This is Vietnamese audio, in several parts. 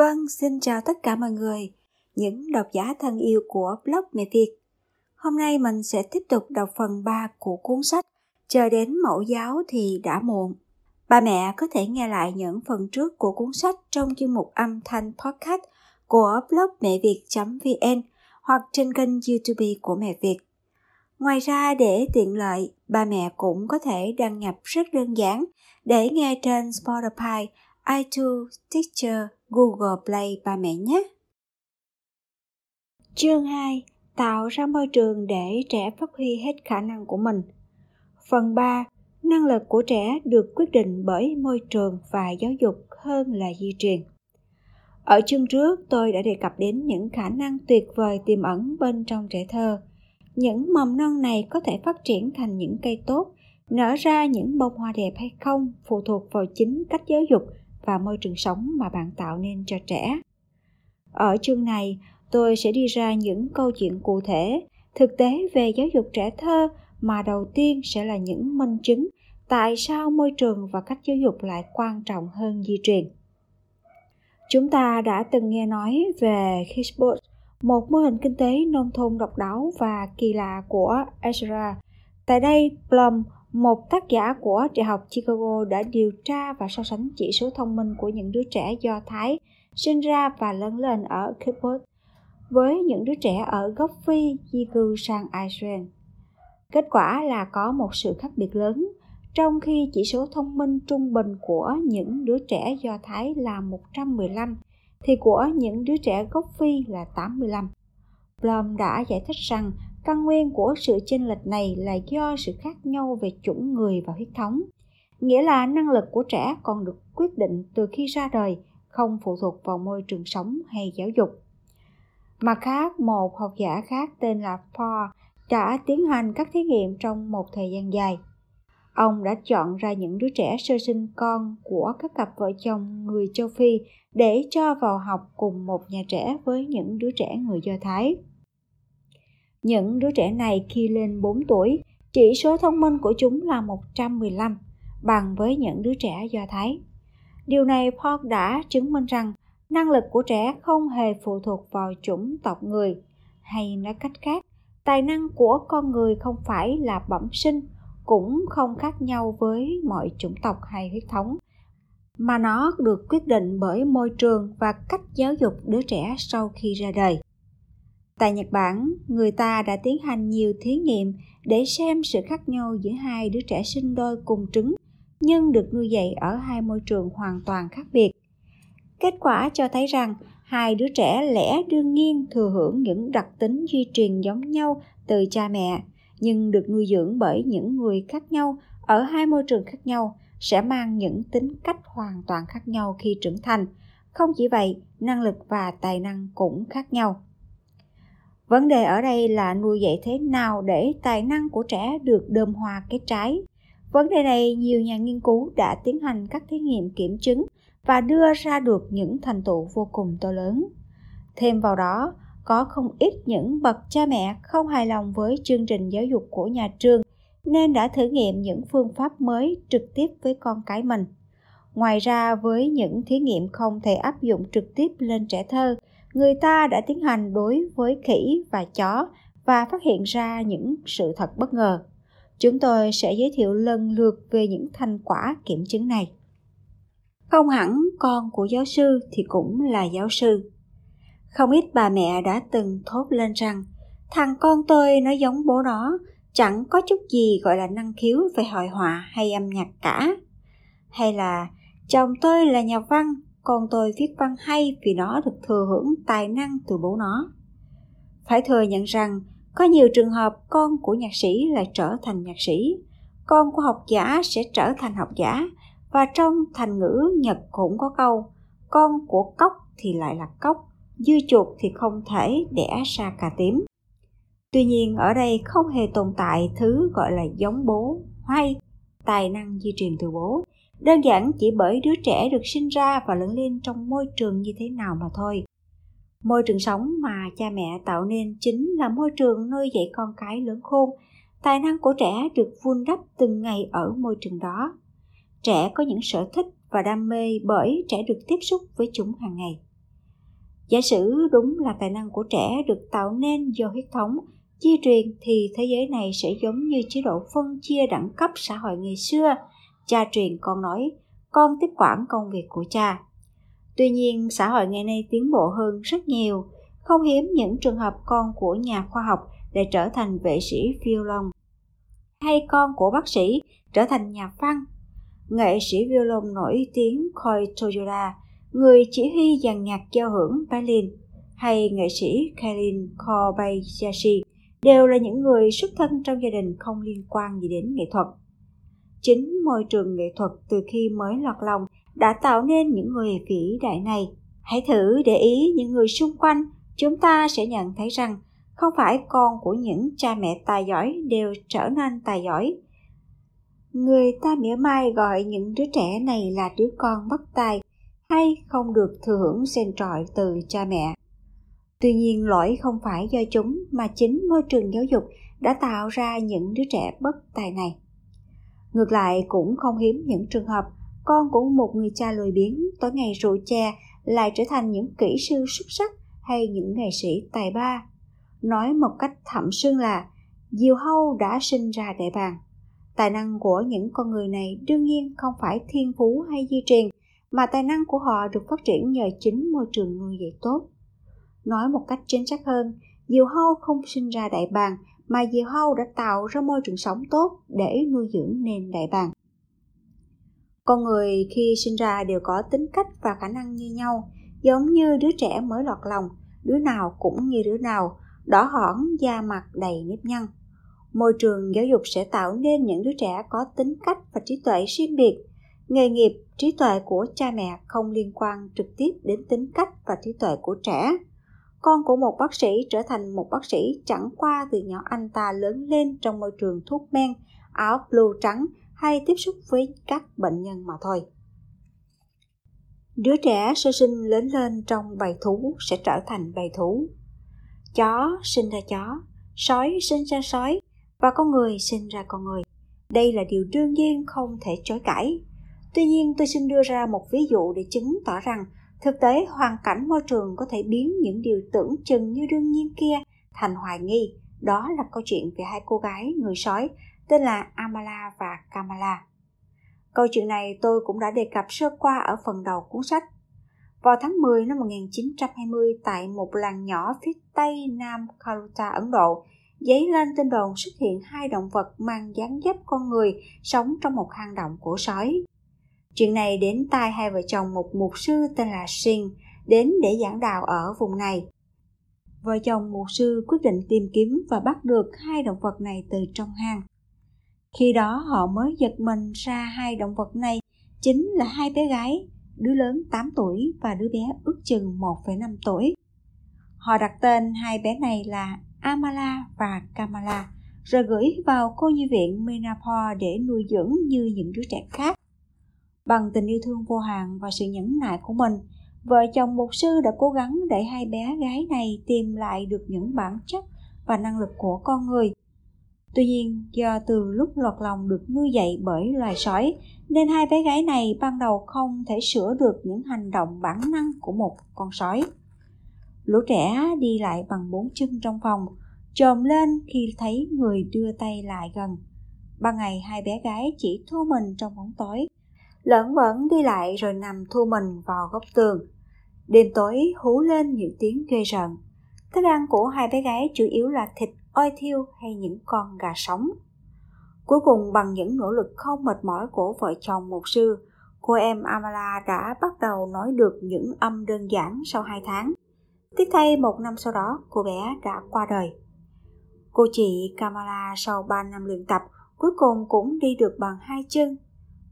Vâng, xin chào tất cả mọi người, những độc giả thân yêu của blog Mẹ Việt. Hôm nay mình sẽ tiếp tục đọc phần 3 của cuốn sách Chờ đến mẫu giáo thì đã muộn. Ba mẹ có thể nghe lại những phần trước của cuốn sách trong chuyên mục âm thanh podcast của blog mẹ việt.vn hoặc trên kênh youtube của Mẹ Việt. Ngoài ra để tiện lợi, ba mẹ cũng có thể đăng nhập rất đơn giản để nghe trên Spotify, iTunes, Stitcher, Google Play ba mẹ nhé. Chương 2. Tạo ra môi trường để trẻ phát huy hết khả năng của mình. Phần 3. Năng lực của trẻ được quyết định bởi môi trường và giáo dục hơn là di truyền. Ở chương trước, tôi đã đề cập đến những khả năng tuyệt vời tiềm ẩn bên trong trẻ thơ. Những mầm non này có thể phát triển thành những cây tốt, nở ra những bông hoa đẹp hay không phụ thuộc vào chính cách giáo dục và môi trường sống mà bạn tạo nên cho trẻ. Ở chương này, tôi sẽ đi ra những câu chuyện cụ thể, thực tế về giáo dục trẻ thơ mà đầu tiên sẽ là những minh chứng tại sao môi trường và cách giáo dục lại quan trọng hơn di truyền. Chúng ta đã từng nghe nói về Hitchbot, một mô hình kinh tế nông thôn độc đáo và kỳ lạ của Ezra. Tại đây, Plum, một tác giả của Đại học Chicago đã điều tra và so sánh chỉ số thông minh của những đứa trẻ Do Thái sinh ra và lớn lên ở Kibbutz với những đứa trẻ ở gốc Phi di cư sang Israel. Kết quả là có một sự khác biệt lớn, trong khi chỉ số thông minh trung bình của những đứa trẻ Do Thái là 115, thì của những đứa trẻ gốc Phi là 85. Blum đã giải thích rằng căn nguyên của sự chênh lệch này là do sự khác nhau về chủng người và huyết thống. Nghĩa là năng lực của trẻ còn được quyết định từ khi ra đời, không phụ thuộc vào môi trường sống hay giáo dục. Mặt khác, một học giả khác tên là Paul đã tiến hành các thí nghiệm trong một thời gian dài. Ông đã chọn ra những đứa trẻ sơ sinh con của các cặp vợ chồng người châu Phi để cho vào học cùng một nhà trẻ với những đứa trẻ người Do Thái. Những đứa trẻ này khi lên 4 tuổi, chỉ số thông minh của chúng là 115, bằng với những đứa trẻ Do Thái. Điều này Paul đã chứng minh rằng năng lực của trẻ không hề phụ thuộc vào chủng tộc người, hay nói cách khác, tài năng của con người không phải là bẩm sinh, cũng không khác nhau với mọi chủng tộc hay huyết thống, mà nó được quyết định bởi môi trường và cách giáo dục đứa trẻ sau khi ra đời. Tại Nhật Bản, người ta đã tiến hành nhiều thí nghiệm để xem sự khác nhau giữa hai đứa trẻ sinh đôi cùng trứng nhưng được nuôi dạy ở hai môi trường hoàn toàn khác biệt. Kết quả cho thấy rằng hai đứa trẻ lẽ đương nhiên thừa hưởng những đặc tính di truyền giống nhau từ cha mẹ, nhưng được nuôi dưỡng bởi những người khác nhau ở hai môi trường khác nhau sẽ mang những tính cách hoàn toàn khác nhau khi trưởng thành. Không chỉ vậy, năng lực và tài năng cũng khác nhau. Vấn đề ở đây là nuôi dạy thế nào để tài năng của trẻ được đơm hoa kết trái. Vấn đề này nhiều nhà nghiên cứu đã tiến hành các thí nghiệm kiểm chứng và đưa ra được những thành tựu vô cùng to lớn. Thêm vào đó, có không ít những bậc cha mẹ không hài lòng với chương trình giáo dục của nhà trường nên đã thử nghiệm những phương pháp mới trực tiếp với con cái mình. Ngoài ra với những thí nghiệm không thể áp dụng trực tiếp lên trẻ thơ, người ta đã tiến hành đối với khỉ và chó và phát hiện ra những sự thật bất ngờ. Chúng tôi sẽ giới thiệu lần lượt về những thành quả kiểm chứng này. Không hẳn con của giáo sư thì cũng là giáo sư. Không ít bà mẹ đã từng thốt lên rằng thằng con tôi nó giống bố nó, chẳng có chút gì gọi là năng khiếu về hội họa hay âm nhạc cả. Hay là chồng tôi là nhà văn con tôi viết văn hay vì nó được thừa hưởng tài năng từ bố nó. Phải thừa nhận rằng có nhiều trường hợp con của nhạc sĩ lại trở thành nhạc sĩ, con của học giả sẽ trở thành học giả và trong thành ngữ Nhật cũng có câu con của cốc thì lại là cốc, dưa chuột thì không thể đẻ ra cà tím. Tuy nhiên ở đây không hề tồn tại thứ gọi là giống bố hay tài năng di truyền từ bố đơn giản chỉ bởi đứa trẻ được sinh ra và lớn lên trong môi trường như thế nào mà thôi. Môi trường sống mà cha mẹ tạo nên chính là môi trường nuôi dạy con cái lớn khôn. Tài năng của trẻ được vun đắp từng ngày ở môi trường đó. Trẻ có những sở thích và đam mê bởi trẻ được tiếp xúc với chúng hàng ngày. Giả sử đúng là tài năng của trẻ được tạo nên do huyết thống, di truyền thì thế giới này sẽ giống như chế độ phân chia đẳng cấp xã hội ngày xưa. Cha truyền con nói, con tiếp quản công việc của cha. Tuy nhiên, xã hội ngày nay tiến bộ hơn rất nhiều. Không hiếm những trường hợp con của nhà khoa học lại trở thành vệ sĩ violon hay con của bác sĩ trở thành nhà văn. Nghệ sĩ violon nổi tiếng Koi Toyoda, người chỉ huy dàn nhạc giao hưởng Berlin, hay nghệ sĩ Karin Kobayashi đều là những người xuất thân trong gia đình không liên quan gì đến nghệ thuật. Chính môi trường nghệ thuật từ khi mới lọt lòng đã tạo nên những người vĩ đại này. Hãy thử để ý những người xung quanh, chúng ta sẽ nhận thấy rằng không phải con của những cha mẹ tài giỏi đều trở nên tài giỏi. Người ta mỉa mai gọi những đứa trẻ này là đứa con bất tài hay không được thừa hưởng sen trọi từ cha mẹ. Tuy nhiên lỗi không phải do chúng mà chính môi trường giáo dục đã tạo ra những đứa trẻ bất tài này. Ngược lại cũng không hiếm những trường hợp con của một người cha lười biếng tối ngày rượu chè lại trở thành những kỹ sư xuất sắc hay những nghệ sĩ tài ba. Nói một cách thậm sương là Diều hâu đã sinh ra để bàn. Tài năng của những con người này đương nhiên không phải thiên phú hay di truyền, mà tài năng của họ được phát triển nhờ chính môi trường nuôi dạy tốt. Nói một cách chính xác hơn, diều hâu không sinh ra đại bàng, mà diều hâu đã tạo ra môi trường sống tốt để nuôi dưỡng nên đại bàng. Con người khi sinh ra đều có tính cách và khả năng như nhau, giống như đứa trẻ mới lọt lòng, đứa nào cũng như đứa nào, đỏ hỏn, da mặt đầy nếp nhăn. Môi trường giáo dục sẽ tạo nên những đứa trẻ có tính cách và trí tuệ riêng biệt. Nghề nghiệp, trí tuệ của cha mẹ không liên quan trực tiếp đến tính cách và trí tuệ của trẻ. Con của một bác sĩ trở thành một bác sĩ chẳng qua từ nhỏ anh ta lớn lên trong môi trường thuốc men, áo blue trắng hay tiếp xúc với các bệnh nhân mà thôi. Đứa trẻ sơ sinh lớn lên trong bầy thú sẽ trở thành bầy thú. Chó sinh ra chó, sói sinh ra sói và con người sinh ra con người. Đây là điều đương nhiên không thể chối cãi. Tuy nhiên tôi xin đưa ra một ví dụ để chứng tỏ rằng thực tế hoàn cảnh môi trường có thể biến những điều tưởng chừng như đương nhiên kia thành hoài nghi. Đó là câu chuyện về hai cô gái người sói tên là Amala và Kamala. Câu chuyện này tôi cũng đã đề cập sơ qua ở phần đầu cuốn sách. Vào tháng 10 năm 1920 tại một làng nhỏ phía tây nam Kaluta, Ấn Độ, dấy lên tin đồn xuất hiện hai động vật mang dáng dấp con người sống trong một hang động của sói. Chuyện này đến tai hai vợ chồng một mục sư tên là sinh đến để giảng đạo ở vùng này. Vợ chồng mục sư quyết định tìm kiếm và bắt được hai động vật này từ trong hang. Khi đó họ mới giật mình ra hai động vật này chính là hai bé gái, đứa lớn 8 tuổi và đứa bé ước chừng 1,5 tuổi. Họ đặt tên hai bé này là Amala và Kamala, rồi gửi vào cô nhi viện Minapore để nuôi dưỡng như những đứa trẻ khác. Bằng tình yêu thương vô hạn và sự nhẫn nại của mình, vợ chồng mục sư đã cố gắng để hai bé gái này tìm lại được những bản chất và năng lực của con người Tuy nhiên, do từ lúc lọt lòng được nuôi dạy bởi loài sói, nên hai bé gái này ban đầu không thể sửa được những hành động bản năng của một con sói. Lũ trẻ đi lại bằng bốn chân trong phòng, trồm lên khi thấy người đưa tay lại gần. Ban ngày hai bé gái chỉ thu mình trong bóng tối, lẫn vẫn đi lại rồi nằm thu mình vào góc tường. Đêm tối hú lên những tiếng ghê rợn. Thức ăn của hai bé gái chủ yếu là thịt oi thiêu hay những con gà sống. Cuối cùng bằng những nỗ lực không mệt mỏi của vợ chồng một sư, cô em Amala đã bắt đầu nói được những âm đơn giản sau hai tháng. Tiếp thay một năm sau đó, cô bé đã qua đời. Cô chị Kamala sau 3 năm luyện tập cuối cùng cũng đi được bằng hai chân.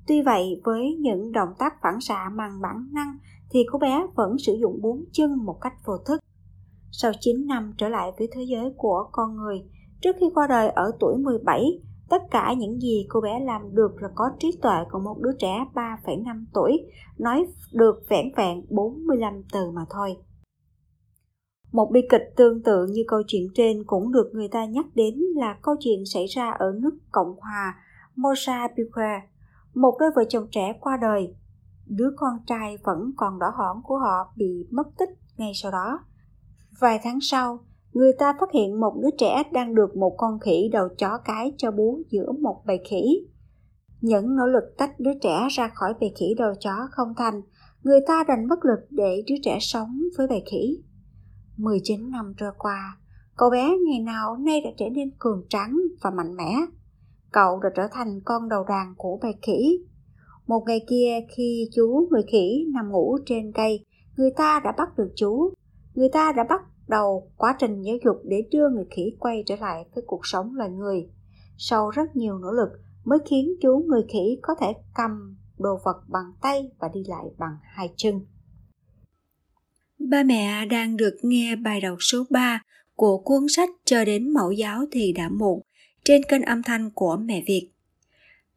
Tuy vậy, với những động tác phản xạ bằng bản năng thì cô bé vẫn sử dụng bốn chân một cách vô thức. Sau 9 năm trở lại với thế giới của con người, trước khi qua đời ở tuổi 17, tất cả những gì cô bé làm được là có trí tuệ của một đứa trẻ 3,5 tuổi, nói được vẻn vẹn 45 từ mà thôi. Một bi kịch tương tự như câu chuyện trên cũng được người ta nhắc đến là câu chuyện xảy ra ở nước Cộng hòa Mozambique. Một đôi vợ chồng trẻ qua đời. đứa con trai vẫn còn đỏ hỏn của họ bị mất tích ngay sau đó. Vài tháng sau, người ta phát hiện một đứa trẻ đang được một con khỉ đầu chó cái cho bú giữa một bầy khỉ. Những nỗ lực tách đứa trẻ ra khỏi bầy khỉ đầu chó không thành, người ta đành bất lực để đứa trẻ sống với bầy khỉ. 19 năm trôi qua, cậu bé ngày nào nay đã trở nên cường trắng và mạnh mẽ. Cậu đã trở thành con đầu đàn của bầy khỉ. Một ngày kia khi chú người khỉ nằm ngủ trên cây, người ta đã bắt được chú. Người ta đã bắt đầu quá trình giáo dục để đưa người khỉ quay trở lại với cuộc sống loài người. Sau rất nhiều nỗ lực mới khiến chú người khỉ có thể cầm đồ vật bằng tay và đi lại bằng hai chân. Ba mẹ đang được nghe bài đọc số 3 của cuốn sách Chờ đến mẫu giáo thì đã muộn trên kênh âm thanh của mẹ Việt.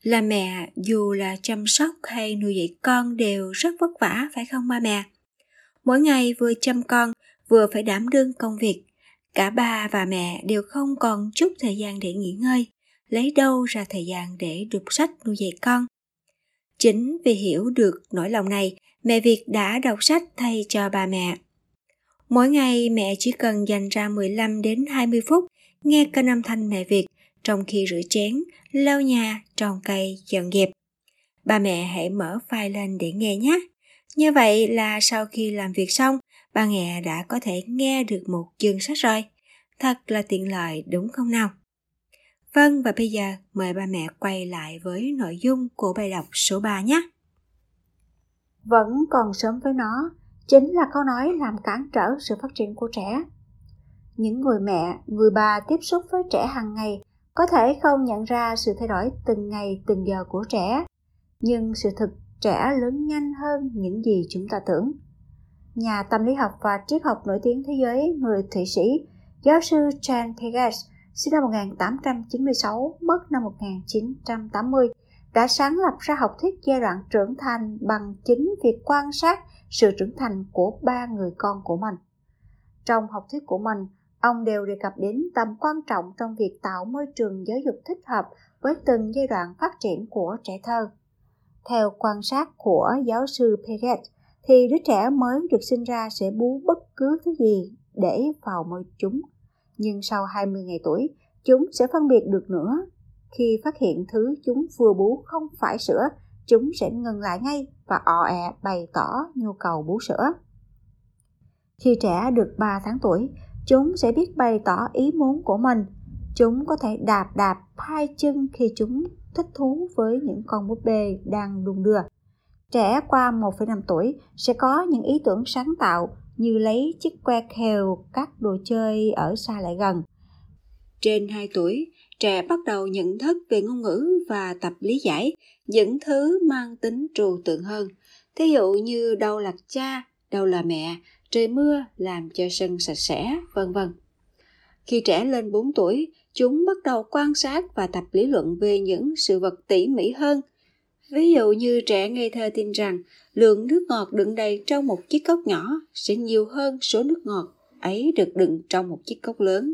Là mẹ, dù là chăm sóc hay nuôi dạy con đều rất vất vả phải không ba mẹ? Mỗi ngày vừa chăm con, vừa phải đảm đương công việc. Cả ba và mẹ đều không còn chút thời gian để nghỉ ngơi, lấy đâu ra thời gian để đọc sách nuôi dạy con. Chính vì hiểu được nỗi lòng này, mẹ Việt đã đọc sách thay cho bà mẹ. Mỗi ngày mẹ chỉ cần dành ra 15 đến 20 phút nghe kênh âm thanh mẹ Việt trong khi rửa chén, lau nhà, trồng cây, dọn dẹp. Ba mẹ hãy mở file lên để nghe nhé. Như vậy là sau khi làm việc xong, ba mẹ đã có thể nghe được một chương sách rồi. Thật là tiện lợi đúng không nào? Vâng và bây giờ mời ba mẹ quay lại với nội dung của bài đọc số 3 nhé. Vẫn còn sớm với nó, chính là câu nói làm cản trở sự phát triển của trẻ. Những người mẹ, người bà tiếp xúc với trẻ hàng ngày có thể không nhận ra sự thay đổi từng ngày từng giờ của trẻ, nhưng sự thực trẻ lớn nhanh hơn những gì chúng ta tưởng. Nhà tâm lý học và triết học nổi tiếng thế giới người Thụy Sĩ, giáo sư Jan Piaget sinh năm 1896, mất năm 1980, đã sáng lập ra học thuyết giai đoạn trưởng thành bằng chính việc quan sát sự trưởng thành của ba người con của mình. Trong học thuyết của mình, ông đều đề cập đến tầm quan trọng trong việc tạo môi trường giáo dục thích hợp với từng giai đoạn phát triển của trẻ thơ. Theo quan sát của giáo sư Peget, thì đứa trẻ mới được sinh ra sẽ bú bất cứ thứ gì để vào môi chúng nhưng sau 20 ngày tuổi, chúng sẽ phân biệt được nữa. Khi phát hiện thứ chúng vừa bú không phải sữa, chúng sẽ ngừng lại ngay và ọ ẹ bày tỏ nhu cầu bú sữa. Khi trẻ được 3 tháng tuổi, chúng sẽ biết bày tỏ ý muốn của mình. Chúng có thể đạp đạp hai chân khi chúng thích thú với những con búp bê đang đung đưa. Trẻ qua 1,5 tuổi sẽ có những ý tưởng sáng tạo như lấy chiếc que khều các đồ chơi ở xa lại gần. Trên 2 tuổi, trẻ bắt đầu nhận thức về ngôn ngữ và tập lý giải những thứ mang tính trừu tượng hơn. Thí dụ như đâu là cha, đâu là mẹ, trời mưa làm cho sân sạch sẽ, vân vân. Khi trẻ lên 4 tuổi, chúng bắt đầu quan sát và tập lý luận về những sự vật tỉ mỉ hơn. Ví dụ như trẻ ngây thơ tin rằng lượng nước ngọt đựng đầy trong một chiếc cốc nhỏ sẽ nhiều hơn số nước ngọt ấy được đựng trong một chiếc cốc lớn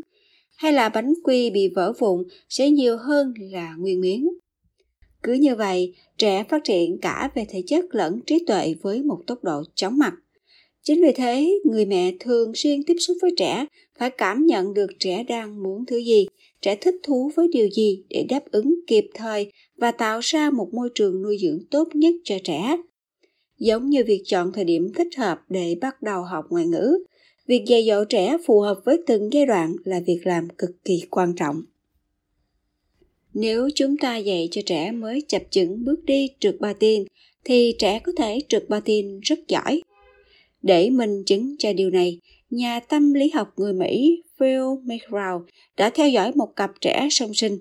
hay là bánh quy bị vỡ vụn sẽ nhiều hơn là nguyên miếng cứ như vậy trẻ phát triển cả về thể chất lẫn trí tuệ với một tốc độ chóng mặt chính vì thế, người mẹ thường xuyên tiếp xúc với trẻ, phải cảm nhận được trẻ đang muốn thứ gì, trẻ thích thú với điều gì để đáp ứng kịp thời và tạo ra một môi trường nuôi dưỡng tốt nhất cho trẻ. Giống như việc chọn thời điểm thích hợp để bắt đầu học ngoại ngữ, việc dạy dỗ trẻ phù hợp với từng giai đoạn là việc làm cực kỳ quan trọng. Nếu chúng ta dạy cho trẻ mới chập chững bước đi trượt patin, thì trẻ có thể trượt patin rất giỏi để minh chứng cho điều này nhà tâm lý học người mỹ phil mcgraw đã theo dõi một cặp trẻ song sinh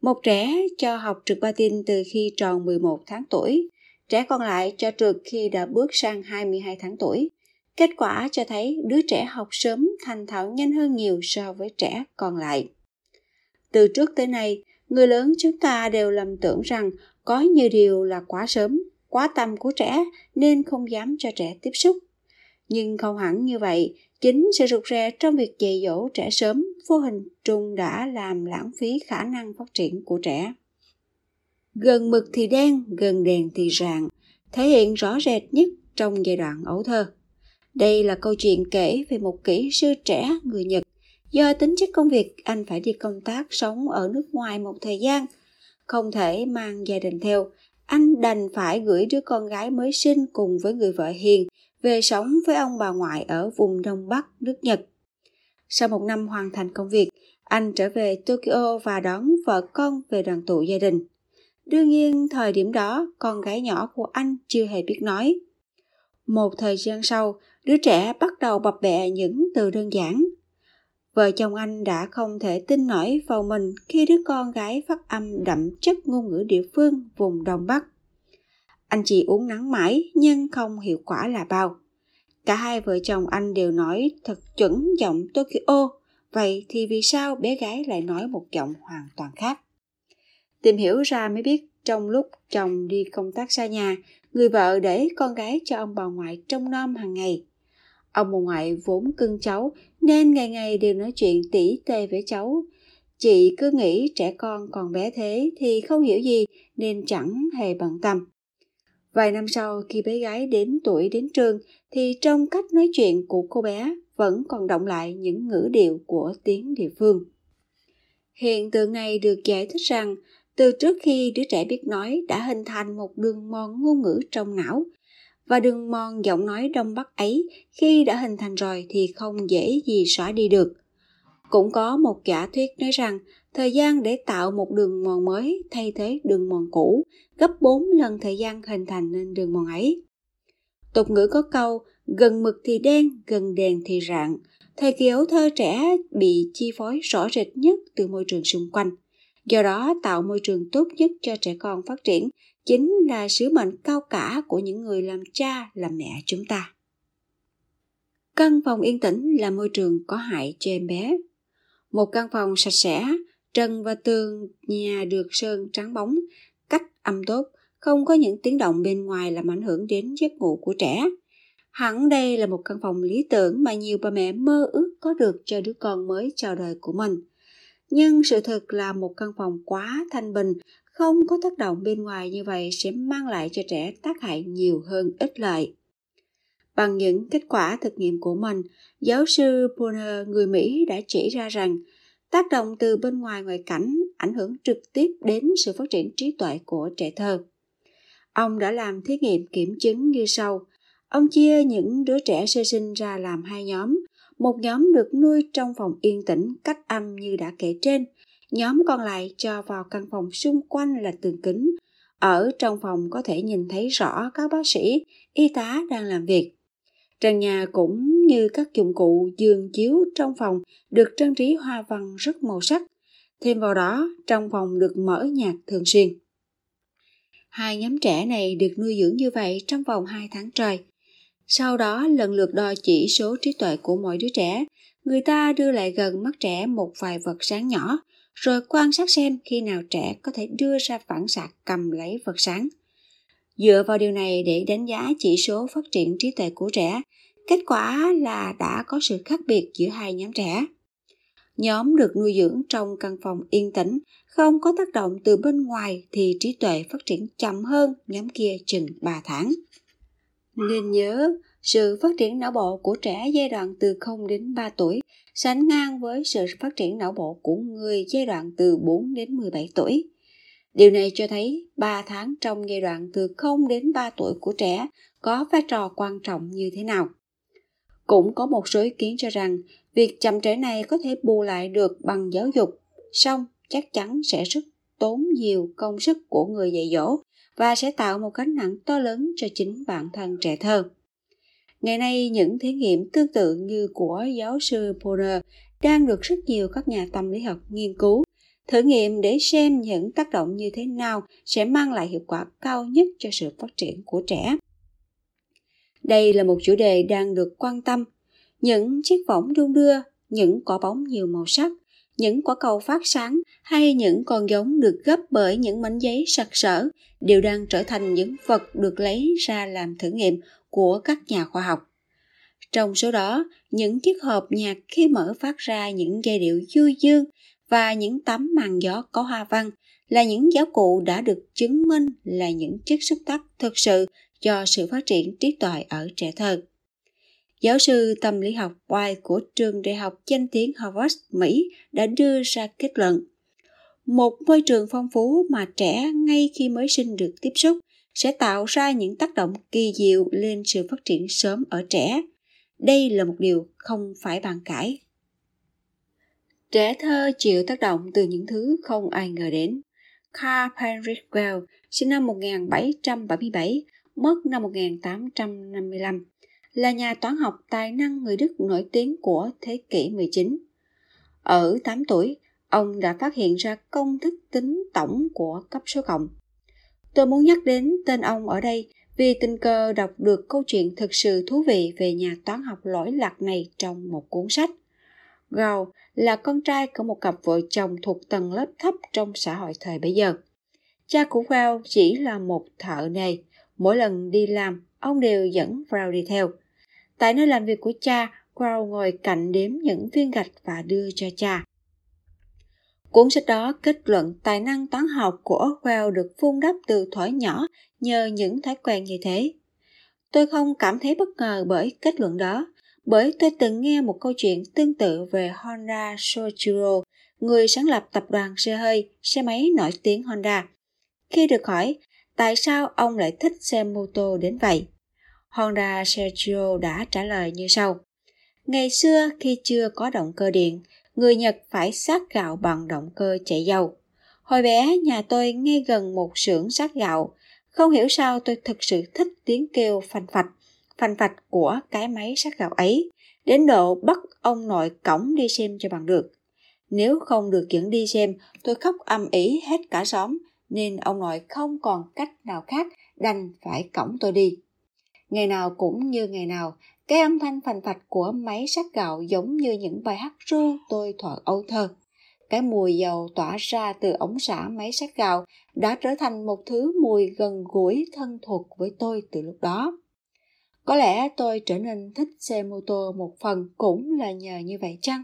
một trẻ cho học trượt patin từ khi tròn 11 tháng tuổi Trẻ còn lại cho trượt khi đã bước sang 22 tháng tuổi. Kết quả cho thấy đứa trẻ học sớm thành thạo nhanh hơn nhiều so với trẻ còn lại. Từ trước tới nay, người lớn chúng ta đều lầm tưởng rằng có nhiều điều là quá sớm, quá tầm của trẻ nên không dám cho trẻ tiếp xúc. Nhưng không hẳn như vậy, chính sự rụt rè trong việc dạy dỗ trẻ sớm vô hình trung đã làm lãng phí khả năng phát triển của trẻ gần mực thì đen gần đèn thì rạng thể hiện rõ rệt nhất trong giai đoạn ấu thơ. Đây là câu chuyện kể về một kỹ sư trẻ người Nhật. Do tính chất công việc, anh phải đi công tác sống ở nước ngoài một thời gian. Không thể mang gia đình theo, anh đành phải gửi đứa con gái mới sinh cùng với người vợ hiền về sống với ông bà ngoại ở vùng Đông Bắc nước Nhật. Sau một năm hoàn thành công việc, anh trở về Tokyo và đón vợ con về đoàn tụ gia đình. Đương nhiên, thời điểm đó, con gái nhỏ của anh chưa hề biết nói. Một thời gian sau, đứa trẻ bắt đầu bập bẹ những từ đơn giản. Vợ chồng anh đã không thể tin nổi vào mình khi đứa con gái phát âm đậm chất ngôn ngữ địa phương vùng Đông Bắc. Anh chỉ uống nắng mãi nhưng không hiệu quả là bao. Cả hai vợ chồng anh đều nói thật chuẩn giọng Tokyo, vậy thì vì sao bé gái lại nói một giọng hoàn toàn khác? Tìm hiểu ra mới biết trong lúc chồng đi công tác xa nhà, người vợ để con gái cho ông bà ngoại trông nom hàng ngày. Ông bà ngoại vốn cưng cháu nên ngày ngày đều nói chuyện tỉ tê với cháu. Chị cứ nghĩ trẻ con còn bé thế thì không hiểu gì nên chẳng hề bận tâm. Vài năm sau, khi bé gái đến tuổi đến trường, thì trong cách nói chuyện của cô bé vẫn còn động lại những ngữ điệu của tiếng địa phương. Hiện tượng này được giải thích rằng, từ trước khi đứa trẻ biết nói đã hình thành một đường mòn ngôn ngữ trong não và đường mòn giọng nói đông bắc ấy khi đã hình thành rồi thì không dễ gì xóa đi được. Cũng có một giả thuyết nói rằng thời gian để tạo một đường mòn mới thay thế đường mòn cũ gấp 4 lần thời gian hình thành nên đường mòn ấy. Tục ngữ có câu gần mực thì đen, gần đèn thì rạng. Thời kỳ ấu thơ trẻ bị chi phối rõ rệt nhất từ môi trường xung quanh. Do đó, tạo môi trường tốt nhất cho trẻ con phát triển chính là sứ mệnh cao cả của những người làm cha, làm mẹ chúng ta. Căn phòng yên tĩnh là môi trường có hại cho em bé. Một căn phòng sạch sẽ, trần và tường nhà được sơn trắng bóng, cách âm tốt, không có những tiếng động bên ngoài làm ảnh hưởng đến giấc ngủ của trẻ. Hẳn đây là một căn phòng lý tưởng mà nhiều bà mẹ mơ ước có được cho đứa con mới chào đời của mình. Nhưng sự thật là một căn phòng quá thanh bình, không có tác động bên ngoài như vậy sẽ mang lại cho trẻ tác hại nhiều hơn ích lợi. Bằng những kết quả thực nghiệm của mình, giáo sư Bonner người Mỹ đã chỉ ra rằng tác động từ bên ngoài ngoại cảnh ảnh hưởng trực tiếp đến sự phát triển trí tuệ của trẻ thơ. Ông đã làm thí nghiệm kiểm chứng như sau. Ông chia những đứa trẻ sơ sinh ra làm hai nhóm. Một nhóm được nuôi trong phòng yên tĩnh cách âm như đã kể trên. Nhóm còn lại cho vào căn phòng xung quanh là tường kính. Ở trong phòng có thể nhìn thấy rõ các bác sĩ, y tá đang làm việc. Trần nhà cũng như các dụng cụ giường chiếu trong phòng được trang trí hoa văn rất màu sắc. Thêm vào đó, trong phòng được mở nhạc thường xuyên. Hai nhóm trẻ này được nuôi dưỡng như vậy trong vòng 2 tháng trời. Sau đó lần lượt đo chỉ số trí tuệ của mỗi đứa trẻ, người ta đưa lại gần mắt trẻ một vài vật sáng nhỏ, rồi quan sát xem khi nào trẻ có thể đưa ra phản xạ cầm lấy vật sáng. Dựa vào điều này để đánh giá chỉ số phát triển trí tuệ của trẻ, kết quả là đã có sự khác biệt giữa hai nhóm trẻ. Nhóm được nuôi dưỡng trong căn phòng yên tĩnh, không có tác động từ bên ngoài thì trí tuệ phát triển chậm hơn nhóm kia chừng 3 tháng. Nên nhớ, sự phát triển não bộ của trẻ giai đoạn từ 0 đến 3 tuổi sánh ngang với sự phát triển não bộ của người giai đoạn từ 4 đến 17 tuổi. Điều này cho thấy 3 tháng trong giai đoạn từ 0 đến 3 tuổi của trẻ có vai trò quan trọng như thế nào. Cũng có một số ý kiến cho rằng việc chậm trễ này có thể bù lại được bằng giáo dục, song chắc chắn sẽ rất tốn nhiều công sức của người dạy dỗ và sẽ tạo một gánh nặng to lớn cho chính bản thân trẻ thơ. Ngày nay, những thí nghiệm tương tự như của giáo sư Poner đang được rất nhiều các nhà tâm lý học nghiên cứu, thử nghiệm để xem những tác động như thế nào sẽ mang lại hiệu quả cao nhất cho sự phát triển của trẻ. Đây là một chủ đề đang được quan tâm. Những chiếc võng đung đưa, những quả bóng nhiều màu sắc, những quả cầu phát sáng hay những con giống được gấp bởi những mảnh giấy sặc sỡ đều đang trở thành những vật được lấy ra làm thử nghiệm của các nhà khoa học. Trong số đó, những chiếc hộp nhạc khi mở phát ra những giai điệu du dương và những tấm màn gió có hoa văn là những giáo cụ đã được chứng minh là những chất xúc tác thực sự cho sự phát triển trí tuệ ở trẻ thơ. Giáo sư tâm lý học White của trường đại học danh tiếng Harvard, Mỹ đã đưa ra kết luận một môi trường phong phú mà trẻ ngay khi mới sinh được tiếp xúc sẽ tạo ra những tác động kỳ diệu lên sự phát triển sớm ở trẻ. Đây là một điều không phải bàn cãi. Trẻ thơ chịu tác động từ những thứ không ai ngờ đến. Carl Heinrich Well, sinh năm 1777, mất năm 1855, là nhà toán học tài năng người Đức nổi tiếng của thế kỷ 19. Ở 8 tuổi, ông đã phát hiện ra công thức tính tổng của cấp số cộng. Tôi muốn nhắc đến tên ông ở đây vì tình cờ đọc được câu chuyện thực sự thú vị về nhà toán học lỗi lạc này trong một cuốn sách. Gầu là con trai của một cặp vợ chồng thuộc tầng lớp thấp trong xã hội thời bấy giờ. Cha của Gao chỉ là một thợ nghề. Mỗi lần đi làm, ông đều dẫn Gao đi theo. Tại nơi làm việc của cha, Gao ngồi cạnh đếm những viên gạch và đưa cho cha. Cuốn sách đó kết luận tài năng toán học của Orwell được vun đắp từ thuở nhỏ nhờ những thói quen như thế. Tôi không cảm thấy bất ngờ bởi kết luận đó, bởi tôi từng nghe một câu chuyện tương tự về Honda Soichiro, người sáng lập tập đoàn xe hơi, xe máy nổi tiếng Honda. Khi được hỏi tại sao ông lại thích xe mô tô đến vậy, Honda Soichiro đã trả lời như sau. Ngày xưa khi chưa có động cơ điện, người Nhật phải sát gạo bằng động cơ chạy dầu. Hồi bé, nhà tôi ngay gần một xưởng sát gạo. Không hiểu sao tôi thực sự thích tiếng kêu phanh phạch, phanh phạch của cái máy sát gạo ấy, đến độ bắt ông nội cổng đi xem cho bằng được. Nếu không được dẫn đi xem, tôi khóc âm ý hết cả xóm, nên ông nội không còn cách nào khác đành phải cổng tôi đi. Ngày nào cũng như ngày nào, cái âm thanh phành phạch của máy sát gạo giống như những bài hát ru tôi thuở âu thơ. Cái mùi dầu tỏa ra từ ống xả máy sát gạo đã trở thành một thứ mùi gần gũi thân thuộc với tôi từ lúc đó. Có lẽ tôi trở nên thích xe mô tô một phần cũng là nhờ như vậy chăng?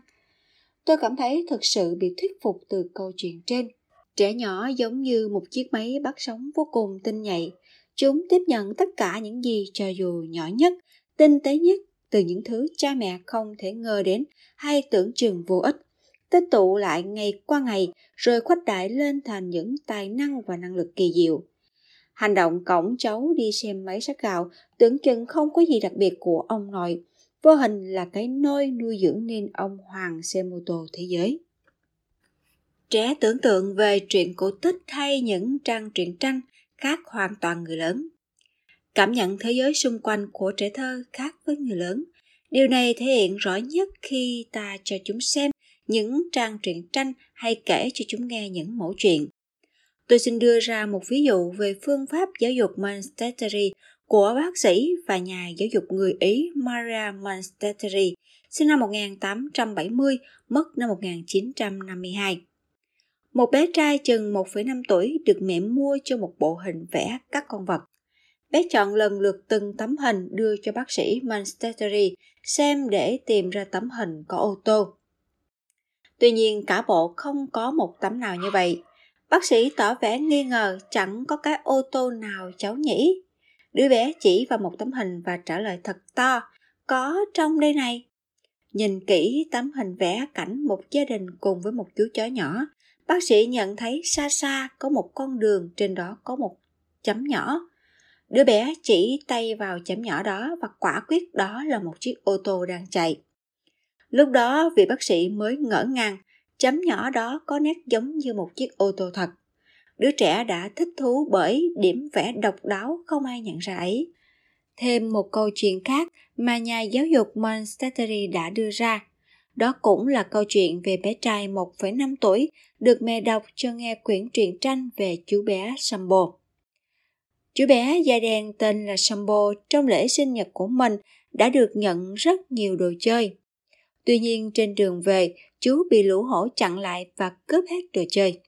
Tôi cảm thấy thực sự bị thuyết phục từ câu chuyện trên. Trẻ nhỏ giống như một chiếc máy bắt sóng vô cùng tinh nhạy. Chúng tiếp nhận tất cả những gì cho dù nhỏ nhất, tinh tế nhất, từ những thứ cha mẹ không thể ngờ đến hay tưởng chừng vô ích tích tụ lại ngày qua ngày, rồi khuếch đại lên thành những tài năng và năng lực kỳ diệu hành động cổng cháu đi xem máy sát gạo, tưởng chừng không có gì đặc biệt của ông nội vô hình là cái nơi nuôi dưỡng nên ông hoàng xe mô tô thế giới trẻ tưởng tượng về truyện cổ tích hay những trang truyện tranh khác hoàn toàn người lớn Cảm nhận thế giới xung quanh của trẻ thơ khác với người lớn. Điều này thể hiện rõ nhất khi ta cho chúng xem những trang truyện tranh hay kể cho chúng nghe những mẫu chuyện. Tôi xin đưa ra một ví dụ về phương pháp giáo dục Montessori của bác sĩ và nhà giáo dục người Ý Maria Montessori, sinh năm 1870, mất năm 1952. Một bé trai chừng 1,5 tuổi được mẹ mua cho một bộ hình vẽ các con vật. Bé chọn lần lượt từng tấm hình đưa cho bác sĩ Manstetteri xem để tìm ra tấm hình có ô tô. Tuy nhiên cả bộ không có một tấm nào như vậy. Bác sĩ tỏ vẻ nghi ngờ chẳng có cái ô tô nào cháu nhỉ. Đứa bé chỉ vào một tấm hình và trả lời thật to, có trong đây này. Nhìn kỹ tấm hình vẽ cảnh một gia đình cùng với một chú chó nhỏ, bác sĩ nhận thấy xa xa có một con đường trên đó có một chấm nhỏ. Đứa bé chỉ tay vào chấm nhỏ đó và quả quyết đó là một chiếc ô tô đang chạy. Lúc đó vị bác sĩ mới ngỡ ngàng, chấm nhỏ đó có nét giống như một chiếc ô tô thật. Đứa trẻ đã thích thú bởi điểm vẽ độc đáo không ai nhận ra ấy. Thêm một câu chuyện khác mà nhà giáo dục Montessori đã đưa ra. Đó cũng là câu chuyện về bé trai 1,5 tuổi được mẹ đọc cho nghe quyển truyện tranh về chú bé Sambo. Chú bé da đen tên là Sambo trong lễ sinh nhật của mình đã được nhận rất nhiều đồ chơi. Tuy nhiên trên đường về, chú bị lũ hổ chặn lại và cướp hết đồ chơi.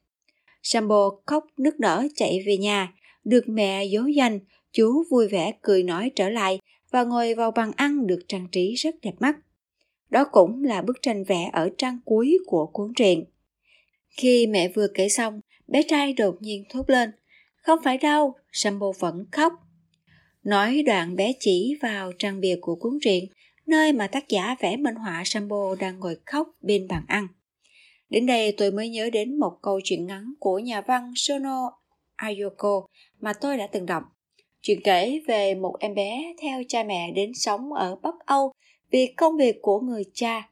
Sambo khóc nức nở chạy về nhà, được mẹ dỗ dành, chú vui vẻ cười nói trở lại và ngồi vào bàn ăn được trang trí rất đẹp mắt. Đó cũng là bức tranh vẽ ở trang cuối của cuốn truyện. Khi mẹ vừa kể xong, bé trai đột nhiên thốt lên – không phải đâu, Sambo vẫn khóc. Nói đoạn bé chỉ vào trang bìa của cuốn truyện, nơi mà tác giả vẽ minh họa Sambo đang ngồi khóc bên bàn ăn. Đến đây tôi mới nhớ đến một câu chuyện ngắn của nhà văn Sono Ayoko mà tôi đã từng đọc. Chuyện kể về một em bé theo cha mẹ đến sống ở Bắc Âu vì công việc của người cha.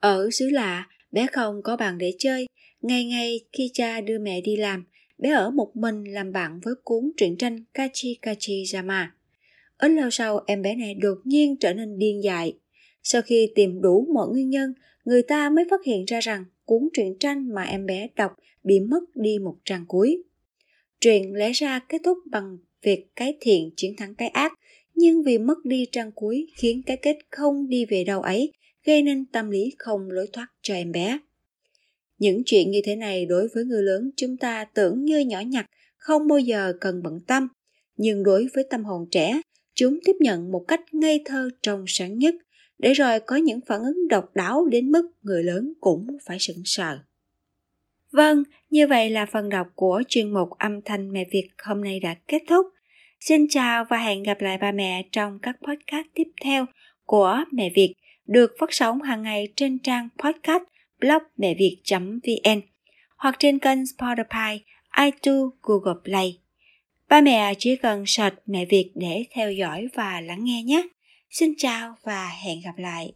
Ở xứ lạ, bé không có bạn để chơi. Ngày ngày khi cha đưa mẹ đi làm, bé ở một mình làm bạn với cuốn truyện tranh Kachi Kachi Yama. Ít lâu sau, em bé này đột nhiên trở nên điên dại. Sau khi tìm đủ mọi nguyên nhân, người ta mới phát hiện ra rằng cuốn truyện tranh mà em bé đọc bị mất đi một trang cuối. Truyện lẽ ra kết thúc bằng việc cái thiện chiến thắng cái ác, nhưng vì mất đi trang cuối khiến cái kết không đi về đâu ấy, gây nên tâm lý không lối thoát cho em bé. Những chuyện như thế này đối với người lớn chúng ta tưởng như nhỏ nhặt, không bao giờ cần bận tâm. Nhưng đối với tâm hồn trẻ, chúng tiếp nhận một cách ngây thơ trong sáng nhất, để rồi có những phản ứng độc đáo đến mức người lớn cũng phải sững sờ. Vâng, như vậy là phần đọc của chuyên mục âm thanh mẹ Việt hôm nay đã kết thúc. Xin chào và hẹn gặp lại ba mẹ trong các podcast tiếp theo của Mẹ Việt được phát sóng hàng ngày trên trang podcast blog mẹ việt.vn hoặc trên kênh Spotify, iTunes, Google Play. Ba mẹ chỉ cần search mẹ Việt để theo dõi và lắng nghe nhé. Xin chào và hẹn gặp lại.